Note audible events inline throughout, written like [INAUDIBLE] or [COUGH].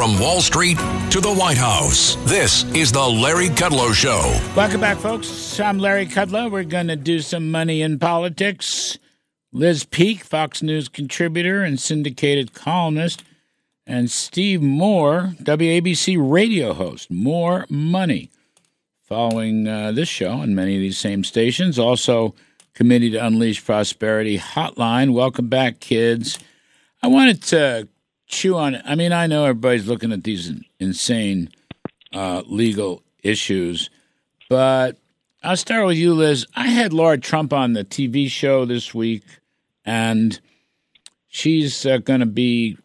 From Wall Street to the White House, this is the Larry Kudlow Show. Welcome back, folks. I'm Larry Kudlow. We're going to do some money in politics. Liz Peek, Fox News contributor and syndicated columnist, and Steve Moore, WABC radio host. More money. Following uh, this show and many of these same stations. Also, Committee to Unleash Prosperity Hotline. Welcome back, kids. I wanted to chew on it. I mean, I know everybody's looking at these insane uh, legal issues, but I'll start with you, Liz. I had Laura Trump on the TV show this week, and she's uh, going to be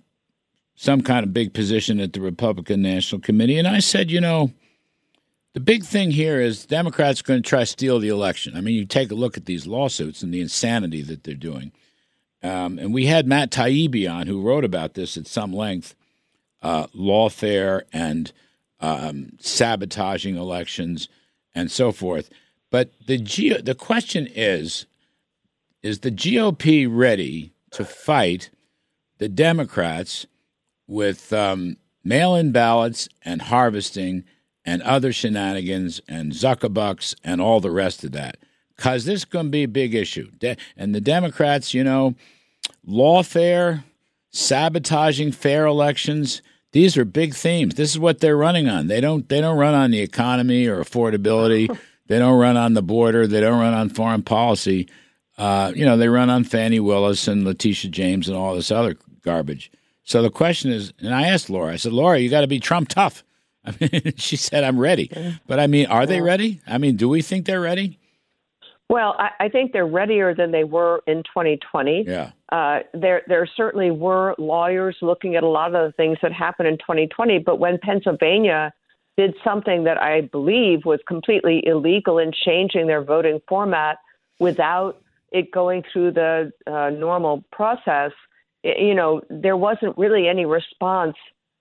some kind of big position at the Republican National Committee. And I said, you know, the big thing here is Democrats are going to try to steal the election. I mean, you take a look at these lawsuits and the insanity that they're doing. Um, and we had Matt Taibbi on, who wrote about this at some length uh, lawfare and um, sabotaging elections and so forth. But the G- the question is is the GOP ready to fight the Democrats with um, mail in ballots and harvesting and other shenanigans and Zuckerbucks and all the rest of that? Because this is going to be a big issue. De- and the Democrats, you know, lawfare, sabotaging fair elections. These are big themes. This is what they're running on. They don't they don't run on the economy or affordability. [LAUGHS] they don't run on the border. They don't run on foreign policy. Uh, you know, they run on Fani Willis and Letitia James and all this other garbage. So the question is, and I asked Laura, I said, Laura, you got to be Trump tough. [LAUGHS] I mean, she said, I'm ready. But I mean, are they ready? I mean, do we think they're ready? Well, I, I think they're readier than they were in 2020. Yeah. Uh, there, there certainly were lawyers looking at a lot of the things that happened in 2020. But when Pennsylvania did something that I believe was completely illegal in changing their voting format without it going through the uh, normal process, you know, there wasn't really any response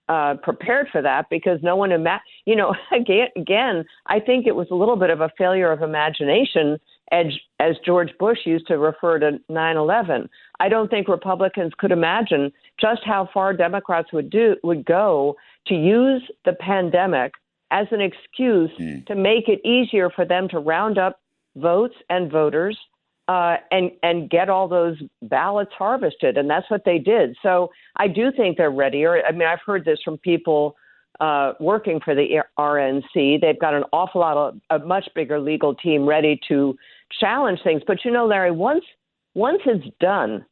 uh, prepared for that because no one, ima- you know, [LAUGHS] again, again, I think it was a little bit of a failure of imagination as, as George Bush used to refer to 9 11. I don't think Republicans could imagine just how far Democrats would, do, would go to use the pandemic as an excuse mm. to make it easier for them to round up votes and voters uh, and and get all those ballots harvested, and that's what they did. So I do think they're ready. Or I mean, I've heard this from people uh, working for the RNC. They've got an awful lot of a much bigger legal team ready to challenge things. But you know, Larry, once once it's done,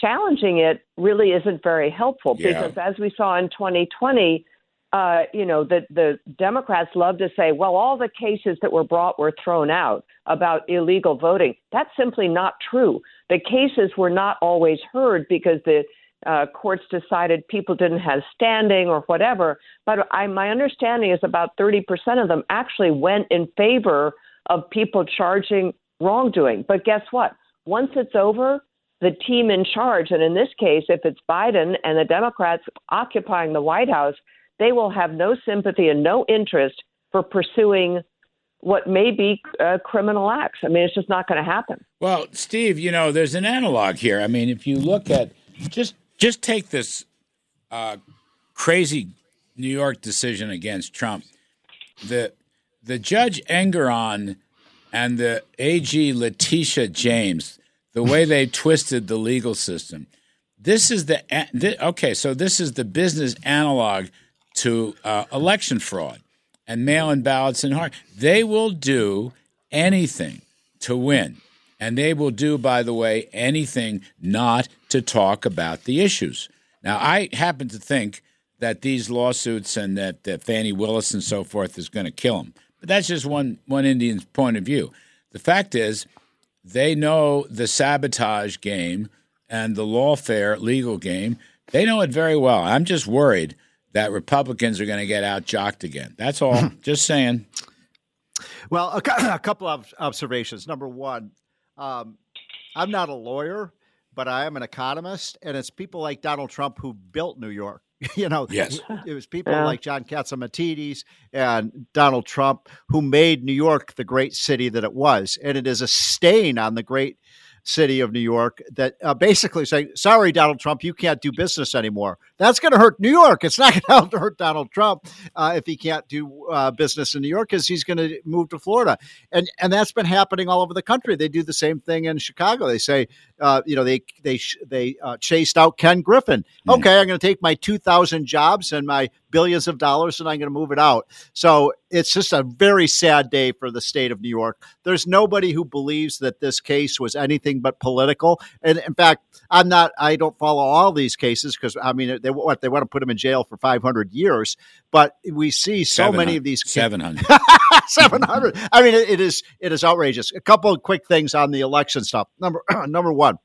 challenging it really isn't very helpful Yeah. because as we saw in 2020, uh, you know, the the Democrats love to say, well, all the cases that were brought were thrown out about illegal voting. That's simply not true. The cases were not always heard because the uh, courts decided people didn't have standing or whatever. But I, my understanding is about 30% of them actually went in favor of people charging wrongdoing. But guess what? Once it's over, the team in charge, and in this case, if it's Biden and the Democrats occupying the White House, they will have no sympathy and no interest for pursuing what may be uh, criminal acts. I mean, it's just not going to happen. Well, Steve, you know, there's an analog here. I mean, if you look at just just take this uh, crazy New York decision against Trump, the the Judge Engoron and the AG Letitia James, the way they twisted the legal system. This is the okay. So this is the business analog to uh, election fraud and mail-in ballots and hard. They will do anything to win, and they will do, by the way, anything not to talk about the issues. Now, I happen to think that these lawsuits and that, that Fani Willis and so forth is going to kill them, but that's just one one Indian's point of view. The fact is, they know the sabotage game and the lawfare legal game. They know it very well. I'm just worried that Republicans are going to get out jocked again. That's all. [LAUGHS] just saying. Well, a, [CLEARS THROAT] a couple of observations. Number one, um, I'm not a lawyer, but I am an economist, and it's people like Donald Trump who built New York. [LAUGHS] you know, yes, it was people yeah. like John Catsimatidis and Donald Trump who made New York the great city that it was, and it is a stain on the great city of New York that uh, basically say, "Sorry, Donald Trump, you can't do business anymore." That's going to hurt New York. It's not [LAUGHS] going to hurt Donald Trump uh, if he can't do uh, business in New York because he's going to move to Florida, and and that's been happening all over the country. They do the same thing in Chicago. They say, uh, you know, they they they uh, chased out Ken Griffin. Mm-hmm. Okay, I'm going to take my two thousand jobs and my billions of dollars and I'm going to move it out. So it's just a very sad day for the state of New York. There's nobody who believes that this case was anything but political. And in fact, I'm not, I don't follow all these cases because I mean, they what they want to put him in jail for 500 years, but we see so many of these 700. [LAUGHS] 700. I mean, it, it is, it is outrageous. A couple of quick things on the election stuff. Number, [CLEARS THROAT] number one,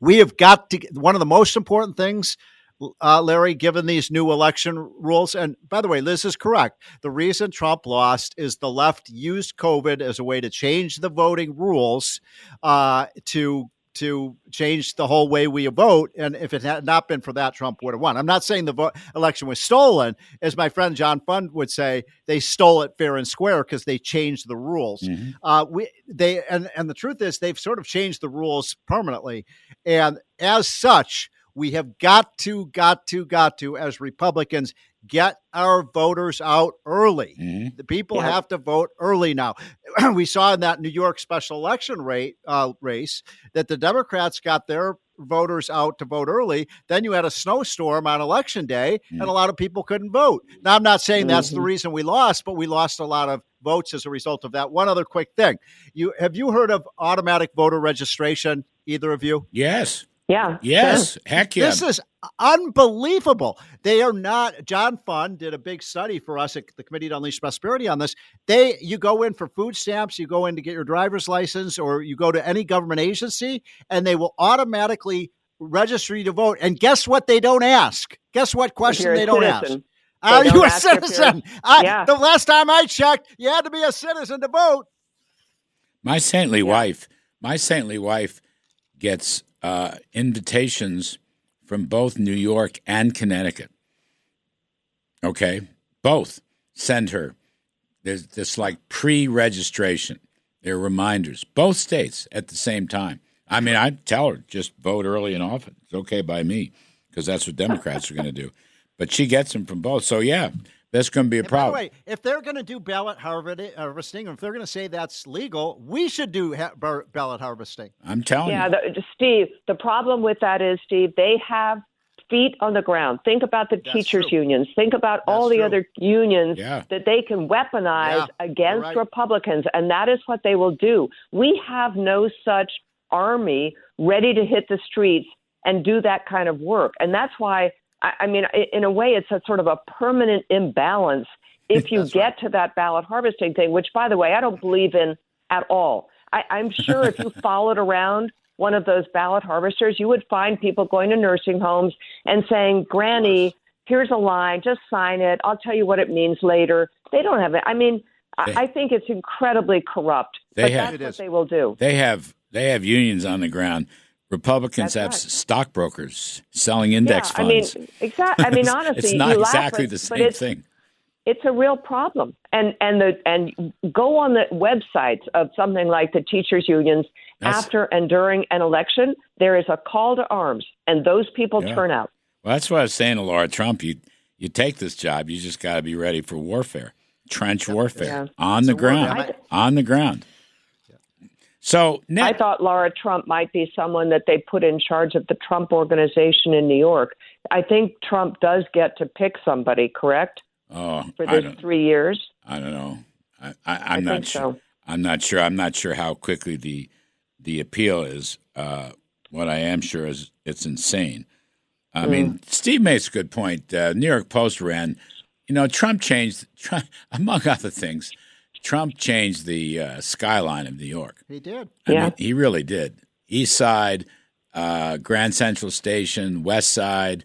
we have got to, one of the most important things uh, Larry, given these new election rules. And by the way, Liz is correct. The reason Trump lost is the left used COVID as a way to change the voting rules uh, to to change the whole way we vote. And if it had not been for that, Trump would have won. I'm not saying the vote, election was stolen. As my friend John Fund would say, they stole it fair and square because they changed the rules. Mm-hmm. Uh, we they and and the truth is they've sort of changed the rules permanently, and as such we have got to, got to, got to, as Republicans, get our voters out early. Mm-hmm. The people yeah. have to vote early now. [CLEARS THROAT] we saw in that New York special election rate, uh, race that the Democrats got their voters out to vote early. Then you had a snowstorm on election day, mm-hmm. and a lot of people couldn't vote. Now, I'm not saying that's mm-hmm. the reason we lost, but we lost a lot of votes as a result of that. One other quick thing: you have you heard of automatic voter registration? Either of you? Yes. Yeah. Yes. Sure. Heck yeah. This is unbelievable. They are not. John Fund did a big study for us at the Committee to Unleash Prosperity on this. They, you go in for food stamps, you go in to get your driver's license, or you go to any government agency, and they will automatically register you to vote. And guess what? They don't ask. Guess what question they don't ask? Are you a citizen? I, yeah. The last time I checked, you had to be a citizen to vote. My saintly yeah. wife, my saintly wife gets uh, invitations from both New York and Connecticut. Okay, both send her. There's this like pre-registration. They're reminders. Both states at the same time. I mean, I tell her just vote early and often. It's okay by me because that's what Democrats are going to do. But she gets them from both. So yeah, that's going to be a problem. By the way, if they're going to do ballot uh, harvesting, or if they're going to say that's legal, we should do ha- ballot harvesting. I'm telling yeah, you. Yeah, Steve, the problem with that is, Steve, they have feet on the ground. Think about the that's teachers' true. unions. Think about that's all the true. other unions yeah. that they can weaponize yeah, against right. Republicans, and that is what they will do. We have no such army ready to hit the streets and do that kind of work. And that's why I, I mean, in a way, it's a sort of a permanent imbalance if you get right. to that ballot harvesting thing, which, by the way, I don't believe in at all. I, I'm sure if you [LAUGHS] followed around one of those ballot harvesters, you would find people going to nursing homes and saying, Granny, here's a line, just sign it. I'll tell you what it means later. They don't have it. I mean, they, I think it's incredibly corrupt. They but have, that's what they will do. They have they have unions on the ground Republicans That's have right. stockbrokers selling index yeah, funds. I mean, [LAUGHS] exactly. I mean, honestly, it's not exactly laugh, the same it's, thing. It's a real problem, and and the and go on the websites of something like the teachers' unions That's, after and during an election. There is a call to arms, and those people yeah. turn out. Well, that's what I was saying to Laura Trump. You you take this job, you just got to be ready for warfare, trench warfare yeah. on the ground, on the ground. So I thought Laura Trump might be someone that they put in charge of the Trump organization in New York. I think Trump does get to pick somebody, correct? Oh, for this three years. I don't know. I, am not sure. So. I'm not sure. I'm not sure how quickly the the appeal is. Uh, what I am sure is it's insane. I mm. mean, Steve makes a good point. Uh, New York Post ran. You know, Trump changed, Trump, [LAUGHS] among other things. Trump changed the uh, skyline of New York. He did. I yeah. Mean, he really did. East Side, uh, Grand Central Station, West Side,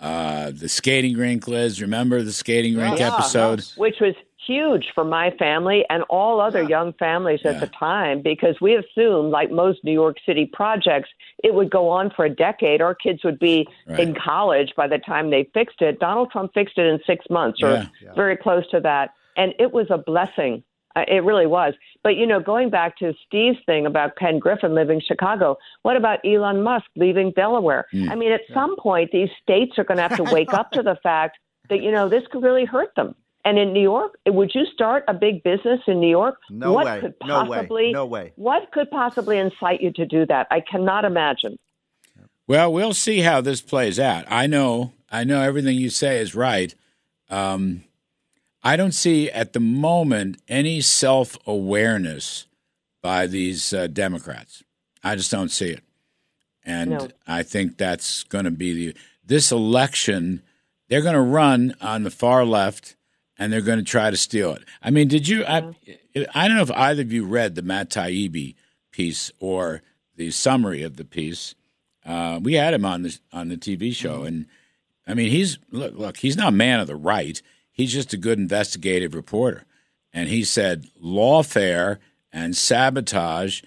uh, the skating rink, Liz. Remember the skating rink yeah, episode? Which was huge for my family and all other yeah. young families at yeah. the time because we assumed, like most New York City projects, it would go on for a decade. Our kids would be right. in college by the time they fixed it. Donald Trump fixed it in six months or yeah. very close to that. And it was a blessing. Uh, it really was. But, you know, going back to Steve's thing about Ken Griffin leaving Chicago, what about Elon Musk leaving Delaware? Mm. I mean, at some point, these states are going to have to wake up to the [LAUGHS] fact that, you know, this could really hurt them. And in New York, would you start a big business in New York? No what way. Could possibly, no way. No way. What could possibly incite you to do that? I cannot imagine. Well, we'll see how this plays out. I know, I know everything you say is right. Um, I don't see at the moment any self awareness by these uh, Democrats. I just don't see it. And no. I think that's going to be the this election. They're going to run on the far left, and they're going to try to steal it. I mean, did you? I, I don't know if either of you read the Matt Taibbi piece or the summary of the piece. Uh, we had him on the on the TV show, and I mean, he's look look. He's not a man of the right. He's just a good investigative reporter. And he said lawfare and sabotage,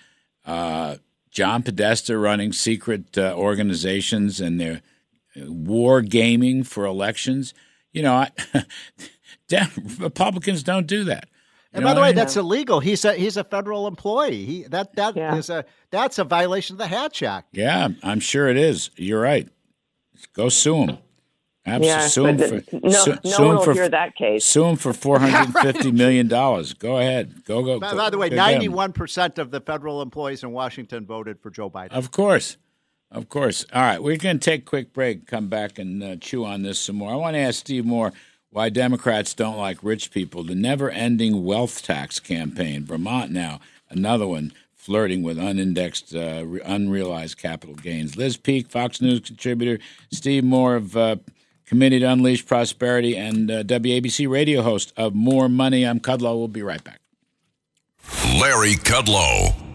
uh, John Podesta running secret uh, organizations and their uh, war gaming for elections. You know, I, [LAUGHS] Republicans don't do that. You and by the way, I mean? that's illegal. He's a he's a federal employee. He that that yeah. is a that's a violation of the Hatch Act. Yeah, I'm sure it is. You're right. Go sue him. Absolutely. Yeah, for, no, su- no one will for, hear that case. Sue him for four hundred fifty [LAUGHS] million dollars. Go ahead. Go go. By, by the way, ninety-one percent of the federal employees in Washington voted for Joe Biden. Of course, of course. All right, we're going to take a quick break. Come back and uh, chew on this some more. I want to ask Steve Moore why Democrats don't like rich people. The never-ending wealth tax campaign. Vermont now another one flirting with unindexed, uh, unrealized capital gains. Liz Peek, Fox News contributor. Steve Moore of. Uh, Committee to Unleash Prosperity, and uh, WABC radio host of More Money. I'm Kudlow. We'll be right back. Larry Kudlow.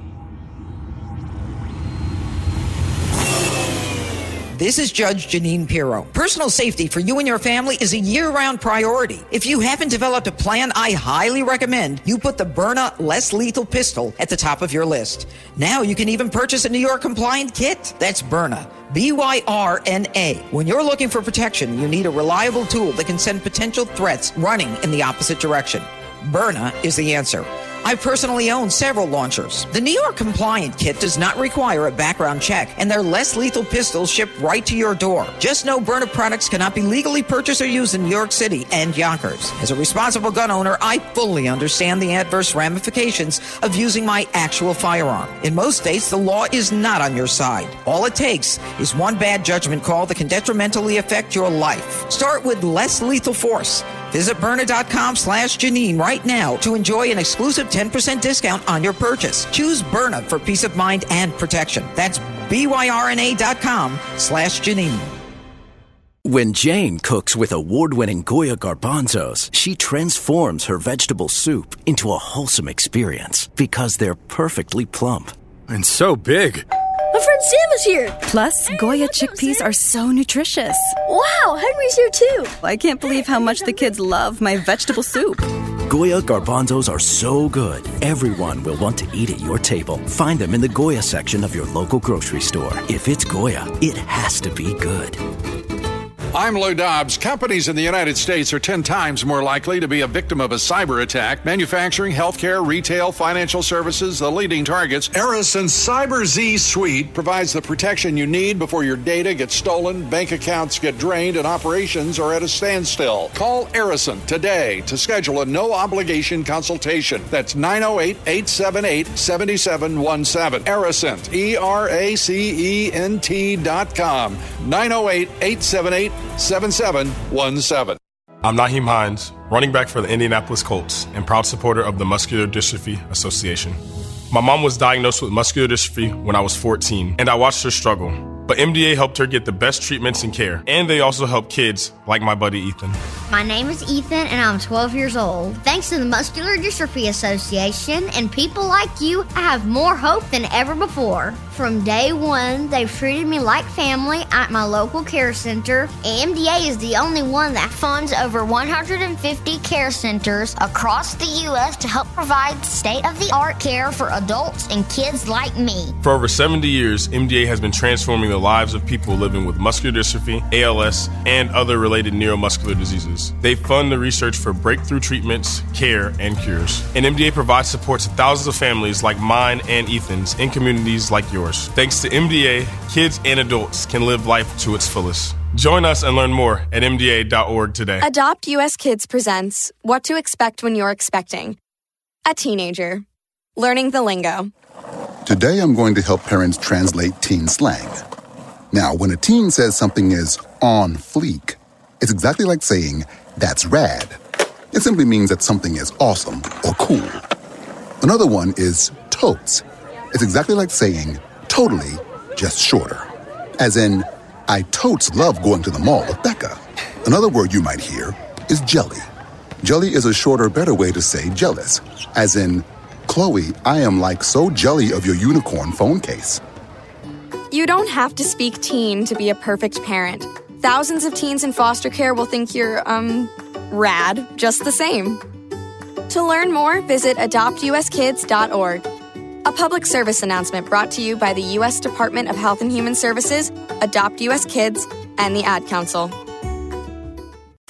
This is Judge Janine Pirro. Personal safety for you and your family is a year round priority. If you haven't developed a plan, I highly recommend you put the Byrna less lethal pistol at the top of your list. Now you can even purchase a New York compliant kit. That's Byrna. B Y R N A. When you're looking for protection, you need a reliable tool that can send potential threats running in the opposite direction. Byrna is the answer. I personally own several launchers. The New York compliant kit does not require a background check, and their less lethal pistols ship right to your door. Just know Byrna products cannot be legally purchased or used in New York City and Yonkers. As a responsible gun owner, I fully understand the adverse ramifications of using my actual firearm. In most states, the law is not on your side. All it takes is one bad judgment call that can detrimentally affect your life. Start with less lethal force. Visit Byrna.com slash Janine right now to enjoy an exclusive 10% discount on your purchase. Choose Byrna for peace of mind and protection. That's BYRNA.com slash Janine. When Jane cooks with award-winning Goya garbanzos, she transforms her vegetable soup into a wholesome experience because they're perfectly plump. And so big. My friend Sam is here. Plus, Goya chickpeas are so nutritious. Wow, Henry's here too. I can't believe how much the kids love my vegetable soup. Goya garbanzos are so good, everyone will want to eat at your table. Find them in the Goya section of your local grocery store. If it's Goya, it has to be good. I'm Lou Dobbs. Companies in the United States are 10 times more likely to be a victim of a cyber attack. Manufacturing, healthcare, retail, financial services, the leading targets. Eracent Cyber Z Suite provides the protection you need before your data gets stolen, bank accounts get drained, and operations are at a standstill. Call Eracent today to schedule a no obligation consultation. That's 908 878 7717. Eracent, E R A C E N T dot com. 908 878 7717. I'm Nyheim Hines, running back for the Indianapolis Colts and proud supporter of the Muscular Dystrophy Association. My mom was diagnosed with muscular dystrophy when I was 14, and I watched her struggle. But MDA helped her get the best treatments and care, and they also help kids like my buddy Ethan. My name is Ethan and I'm 12 years old. Thanks to the Muscular Dystrophy Association and people like you, I have more hope than ever before. From day one, they've treated me like family at my local care center. AMDA is the only one that funds over 150 care centers across the U.S. to help provide state of the art care for adults and kids like me. For over 70 years, MDA has been transforming the lives of people living with muscular dystrophy, ALS, and other related neuromuscular diseases. They fund the research for breakthrough treatments, care, and cures. And MDA provides support to thousands of families like mine and Ethan's in communities like yours. Thanks to MDA, kids and adults can live life to its fullest. Join us and learn more at MDA.org today. Adopt US Kids presents What to Expect When You're Expecting. A teenager. Learning the lingo. Today I'm going to help parents translate teen slang. Now, when a teen says something is on fleek, it's exactly like saying, that's rad. It simply means that something is awesome or cool. Another one is totes. It's exactly like saying, totally, just shorter. As in, I totes love going to the mall with Becca. Another word you might hear is jelly. Jelly is a shorter, better way to say jealous. As in, Chloe, I am like so jelly of your unicorn phone case. You don't have to speak teen to be a perfect parent. Thousands of teens in foster care will think you're, um, rad just the same. To learn more, visit adoptuskids.org. A public service announcement brought to you by the U.S. Department of Health and Human Services, Adopt U.S. Kids, and the Ad Council.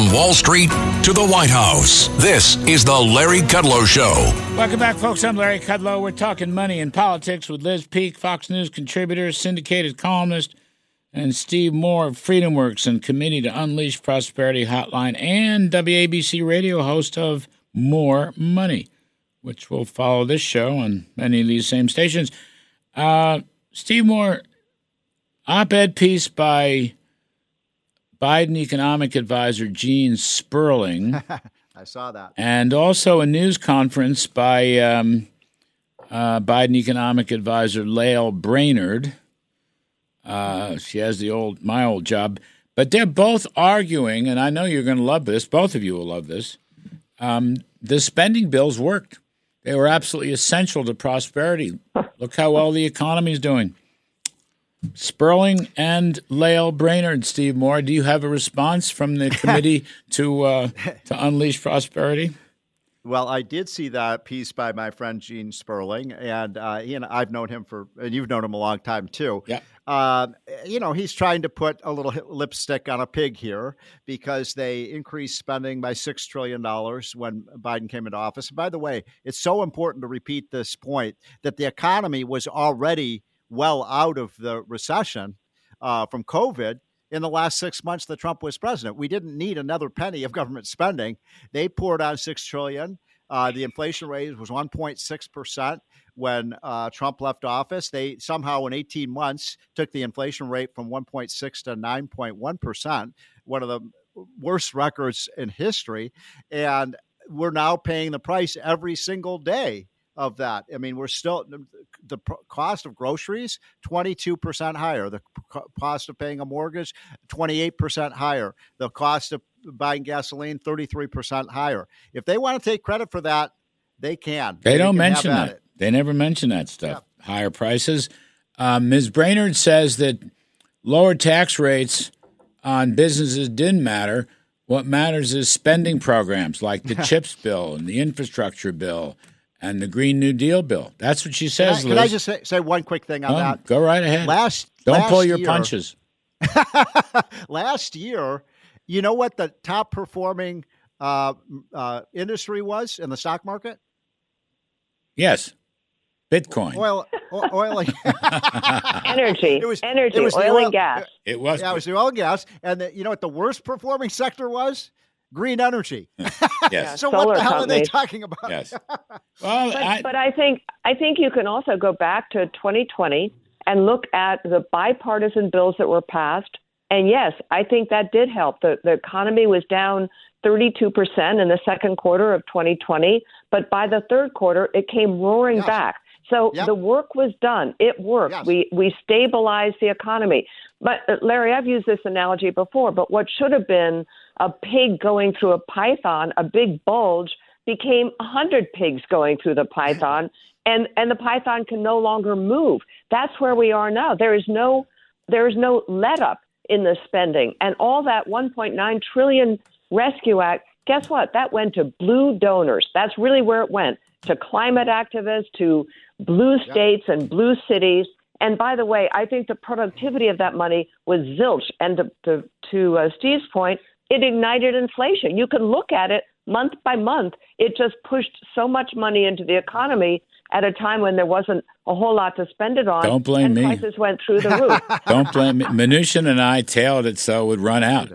From Wall Street to the White House, this is the Larry Kudlow Show. Welcome back, folks. I'm Larry Kudlow. We're talking money and politics with Liz Peek, Fox News contributor, syndicated columnist, and Steve Moore of FreedomWorks and Committee to Unleash Prosperity Hotline and WABC radio host of More Money, which will follow this show on many of these same stations. Uh, Steve Moore, op ed piece by Biden economic advisor Gene Sperling. [LAUGHS] I saw that. And also a news conference by um, uh, Biden economic advisor Lael Brainard. Uh, she has the old my old job, but they're both arguing, and I know you're going to love this. Both of you will love this. Um, the spending bills worked; they were absolutely essential to prosperity. [LAUGHS] Look how well the economy is doing. Sperling and Lael Brainard, Steve Moore. Do you have a response from the [LAUGHS] committee to uh, to unleash prosperity? Well, I did see that piece by my friend Gene Sperling, and uh, he and I've known him for, and you've known him a long time too. Yeah. Uh, you know, he's trying to put a little lipstick on a pig here because they increased spending by six trillion dollars when Biden came into office. And by the way, it's so important to repeat this point that the economy was already well out of the recession uh, from COVID in the last six months that Trump was president. We didn't need another penny of government spending. They poured on six trillion. Uh, the inflation rate was 1.6 percent when uh, Trump left office. They somehow, in 18 months, took the inflation rate from 1.6 to 9.1 percent, one of the worst records in history. And we're now paying the price every single day of that. I mean, we're still the cost of groceries 22% higher, the cost of paying a mortgage 28% higher, the cost of buying gasoline 33% higher. If they want to take credit for that, they can. They, they don't mention that. It. They never mention that stuff. Yeah. Higher prices. Um, Ms. Brainard says that lower tax rates on businesses didn't matter. What matters is spending programs like the [LAUGHS] CHIPS bill and the infrastructure bill and the Green New Deal bill. That's what she says. Can I, can I just say, say, one quick thing on oh, that? Go right ahead. Last don't last pull your year, punches. [LAUGHS] last year, you know what the top performing uh, uh, industry was in the stock market? Yes, Bitcoin, oil, oil, [LAUGHS] energy. It was energy, it was oil, oil, and gas. It was. Yeah, it was the oil and gas. And the, you know what the worst performing sector was? Green energy. [LAUGHS] Yes. so solar what the hell are they talking about? Yes. [LAUGHS] Well, but, I, but I think I think you can also go back to 2020 and look at the bipartisan bills that were passed. And yes, I think that did help. The the economy was down 32 percent in the second quarter of 2020, but by the third quarter, it came roaring Yes. back. So Yep. the work was done. It worked. Yes. We we stabilized the economy. But uh, Larry, I've used this analogy before. But what should have been a pig going through a python, a big bulge, became a hundred pigs going through the python, and and the python can no longer move. That's where we are now. There is no there is no let up in the spending, and all that 1.9 trillion rescue act. Guess what? That went to blue donors. That's really where it went to climate activists, to blue states and blue cities. And by the way, I think the productivity of that money was zilch. And to, to, to uh, Steve's point, it ignited inflation. You can look at it month by month. It just pushed so much money into the economy at a time when there wasn't a whole lot to spend it on. Don't blame and me. Prices went through the roof. [LAUGHS] don't blame me. Mnuchin and I tailed it so it would run out.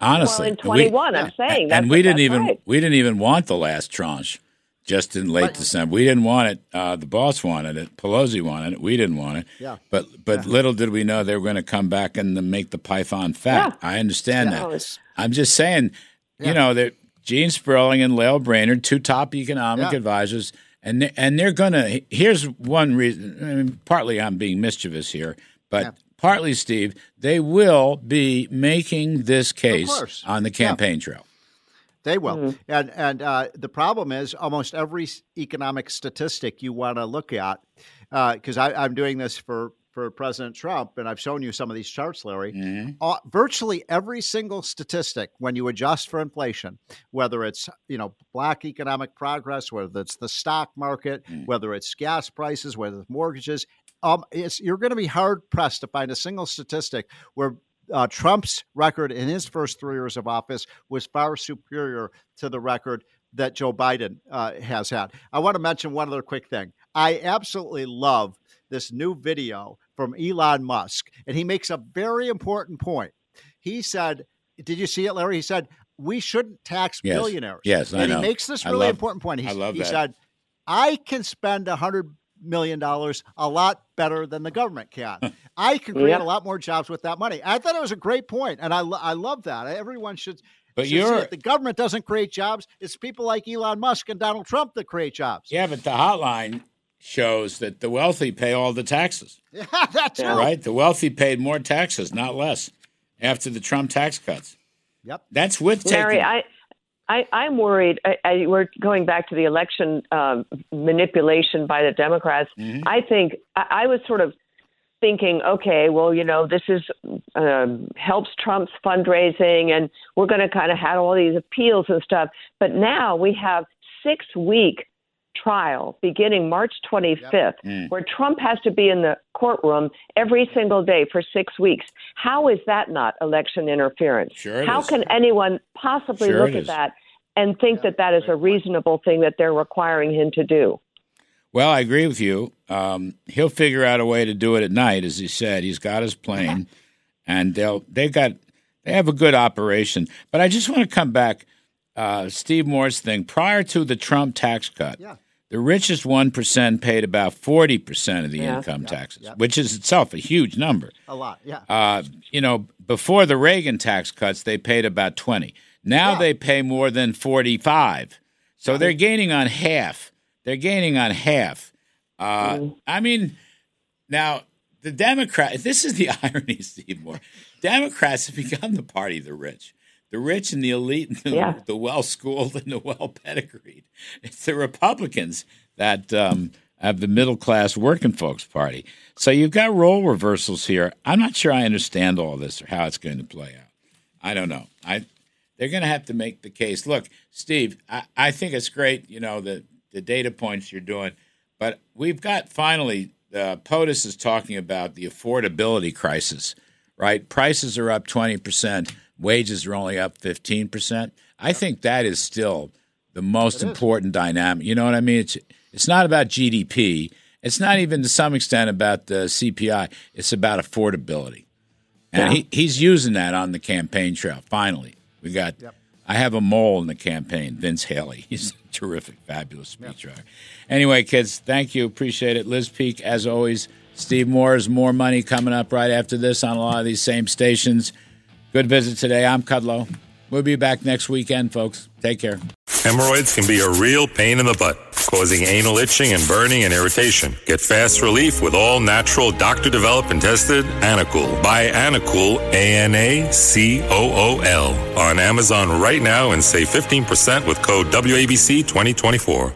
Honestly, Well, in 21, I'm saying and, that's we didn't even right. we didn't even want the last tranche. Just in late December, we didn't want it. Uh, the boss wanted it. Pelosi wanted it. We didn't want it. Yeah. But but little did we know they were going to come back and make the python fat. I understand No, that. it's- I'm just saying, you know, that Gene Sperling and Lael Brainard, two top economic Yeah. advisors, and they, and they're going to. Here's one reason. I mean, partly I'm being mischievous here, but Yeah. partly, Steve, they will be making this case on the Yeah. campaign trail. They will. And and uh, the problem is almost every economic statistic you want to look at, because I I'm doing this for for President Trump, and I've shown you some of these charts, Larry. Uh, virtually every single statistic, when you adjust for inflation, whether it's you know black economic progress, whether it's the stock market, whether it's gas prices, whether it's mortgages, um, it's, you're going to be hard pressed to find a single statistic where uh, Trump's record in his first three years of office was far superior to the record that Joe Biden uh, has had. I want to mention one other quick thing. I absolutely love this new video from Elon Musk, and he makes a very important point. He said, Did you see it, Larry? He said, We shouldn't tax Yes. billionaires. Yes, I and know. he makes this really love- important point. He, I love he that. said, I can spend a hundred million dollars a lot better than the government can. I can create Yeah. a lot more jobs with that money. I thought it was a great point, and I I love that. Everyone should. But you're- the government doesn't create jobs. It's people like Elon Musk and Donald Trump that create jobs. Yeah, but the hotline shows that the wealthy pay all the taxes. [LAUGHS] Yeah, that's right. Right? The wealthy paid more taxes, not less, after the Trump tax cuts. Yep. That's with taking. I, I, I'm worried. I, I, we're going back to the election um, manipulation by the Democrats. I think I, I was sort of thinking, okay, well, you know, this is um, helps Trump's fundraising, and we're going to kind of have all these appeals and stuff. But now we have six week trial beginning March 25th, Mm. where Trump has to be in the courtroom every single day for six weeks. How is that not election interference? Sure How is. can anyone possibly Sure look at is. that and think that that is a reasonable thing that they're requiring him to do? Well, I agree with you. Um, he'll figure out a way to do it at night, as he said. He's got his plane, [LAUGHS] and they'll they got they have a good operation. But I just want to come back, uh, Steve Moore's thing. Prior to the Trump tax cut, Yeah. The richest one percent paid about forty percent of the Yeah. income taxes, which is itself a huge number. A lot. Yeah. Uh, you know, before the Reagan tax cuts, they paid about 20. Now Yeah. they pay more than 45. So they're gaining on half. They're gaining on half. Uh, I mean, now the Democrats, this is the [LAUGHS] irony, Steve Moore. Democrats have become the party of the rich. The rich and the elite and the, Yeah. the well schooled and the well pedigreed. It's the Republicans that um, have the middle class working folks party. So you've got role reversals here. I'm not sure I understand all this or how it's going to play out. I don't know. I they're going to have to make the case. Look, Steve, I, I think it's great. You know the the data points you're doing, but we've got finally. Uh, POTUS is talking about the affordability crisis. Right, prices are up twenty percent, wages are only up fifteen percent. I think that is still the most important dynamic. You know what I mean? It's it's not about GDP. It's not even to some extent about the CPI. It's about affordability. And he, he's using that on the campaign trail. Finally, we got I have a mole in the campaign, Vince Haley. [LAUGHS] He's a terrific, fabulous speechwriter. Anyway, kids, thank you. Appreciate it. Liz Peek, as always. Steve Moore's More Money coming up right after this on a lot of these same stations. Good visit today. I'm Kudlow. We'll be back next weekend, folks. Take care. Hemorrhoids can be a real pain in the butt, causing anal itching and burning and irritation. Get fast relief with all natural, doctor developed and tested Anacool. Buy Anacool, A N A C O O L, on Amazon right now and save 15% with code WABC 2024.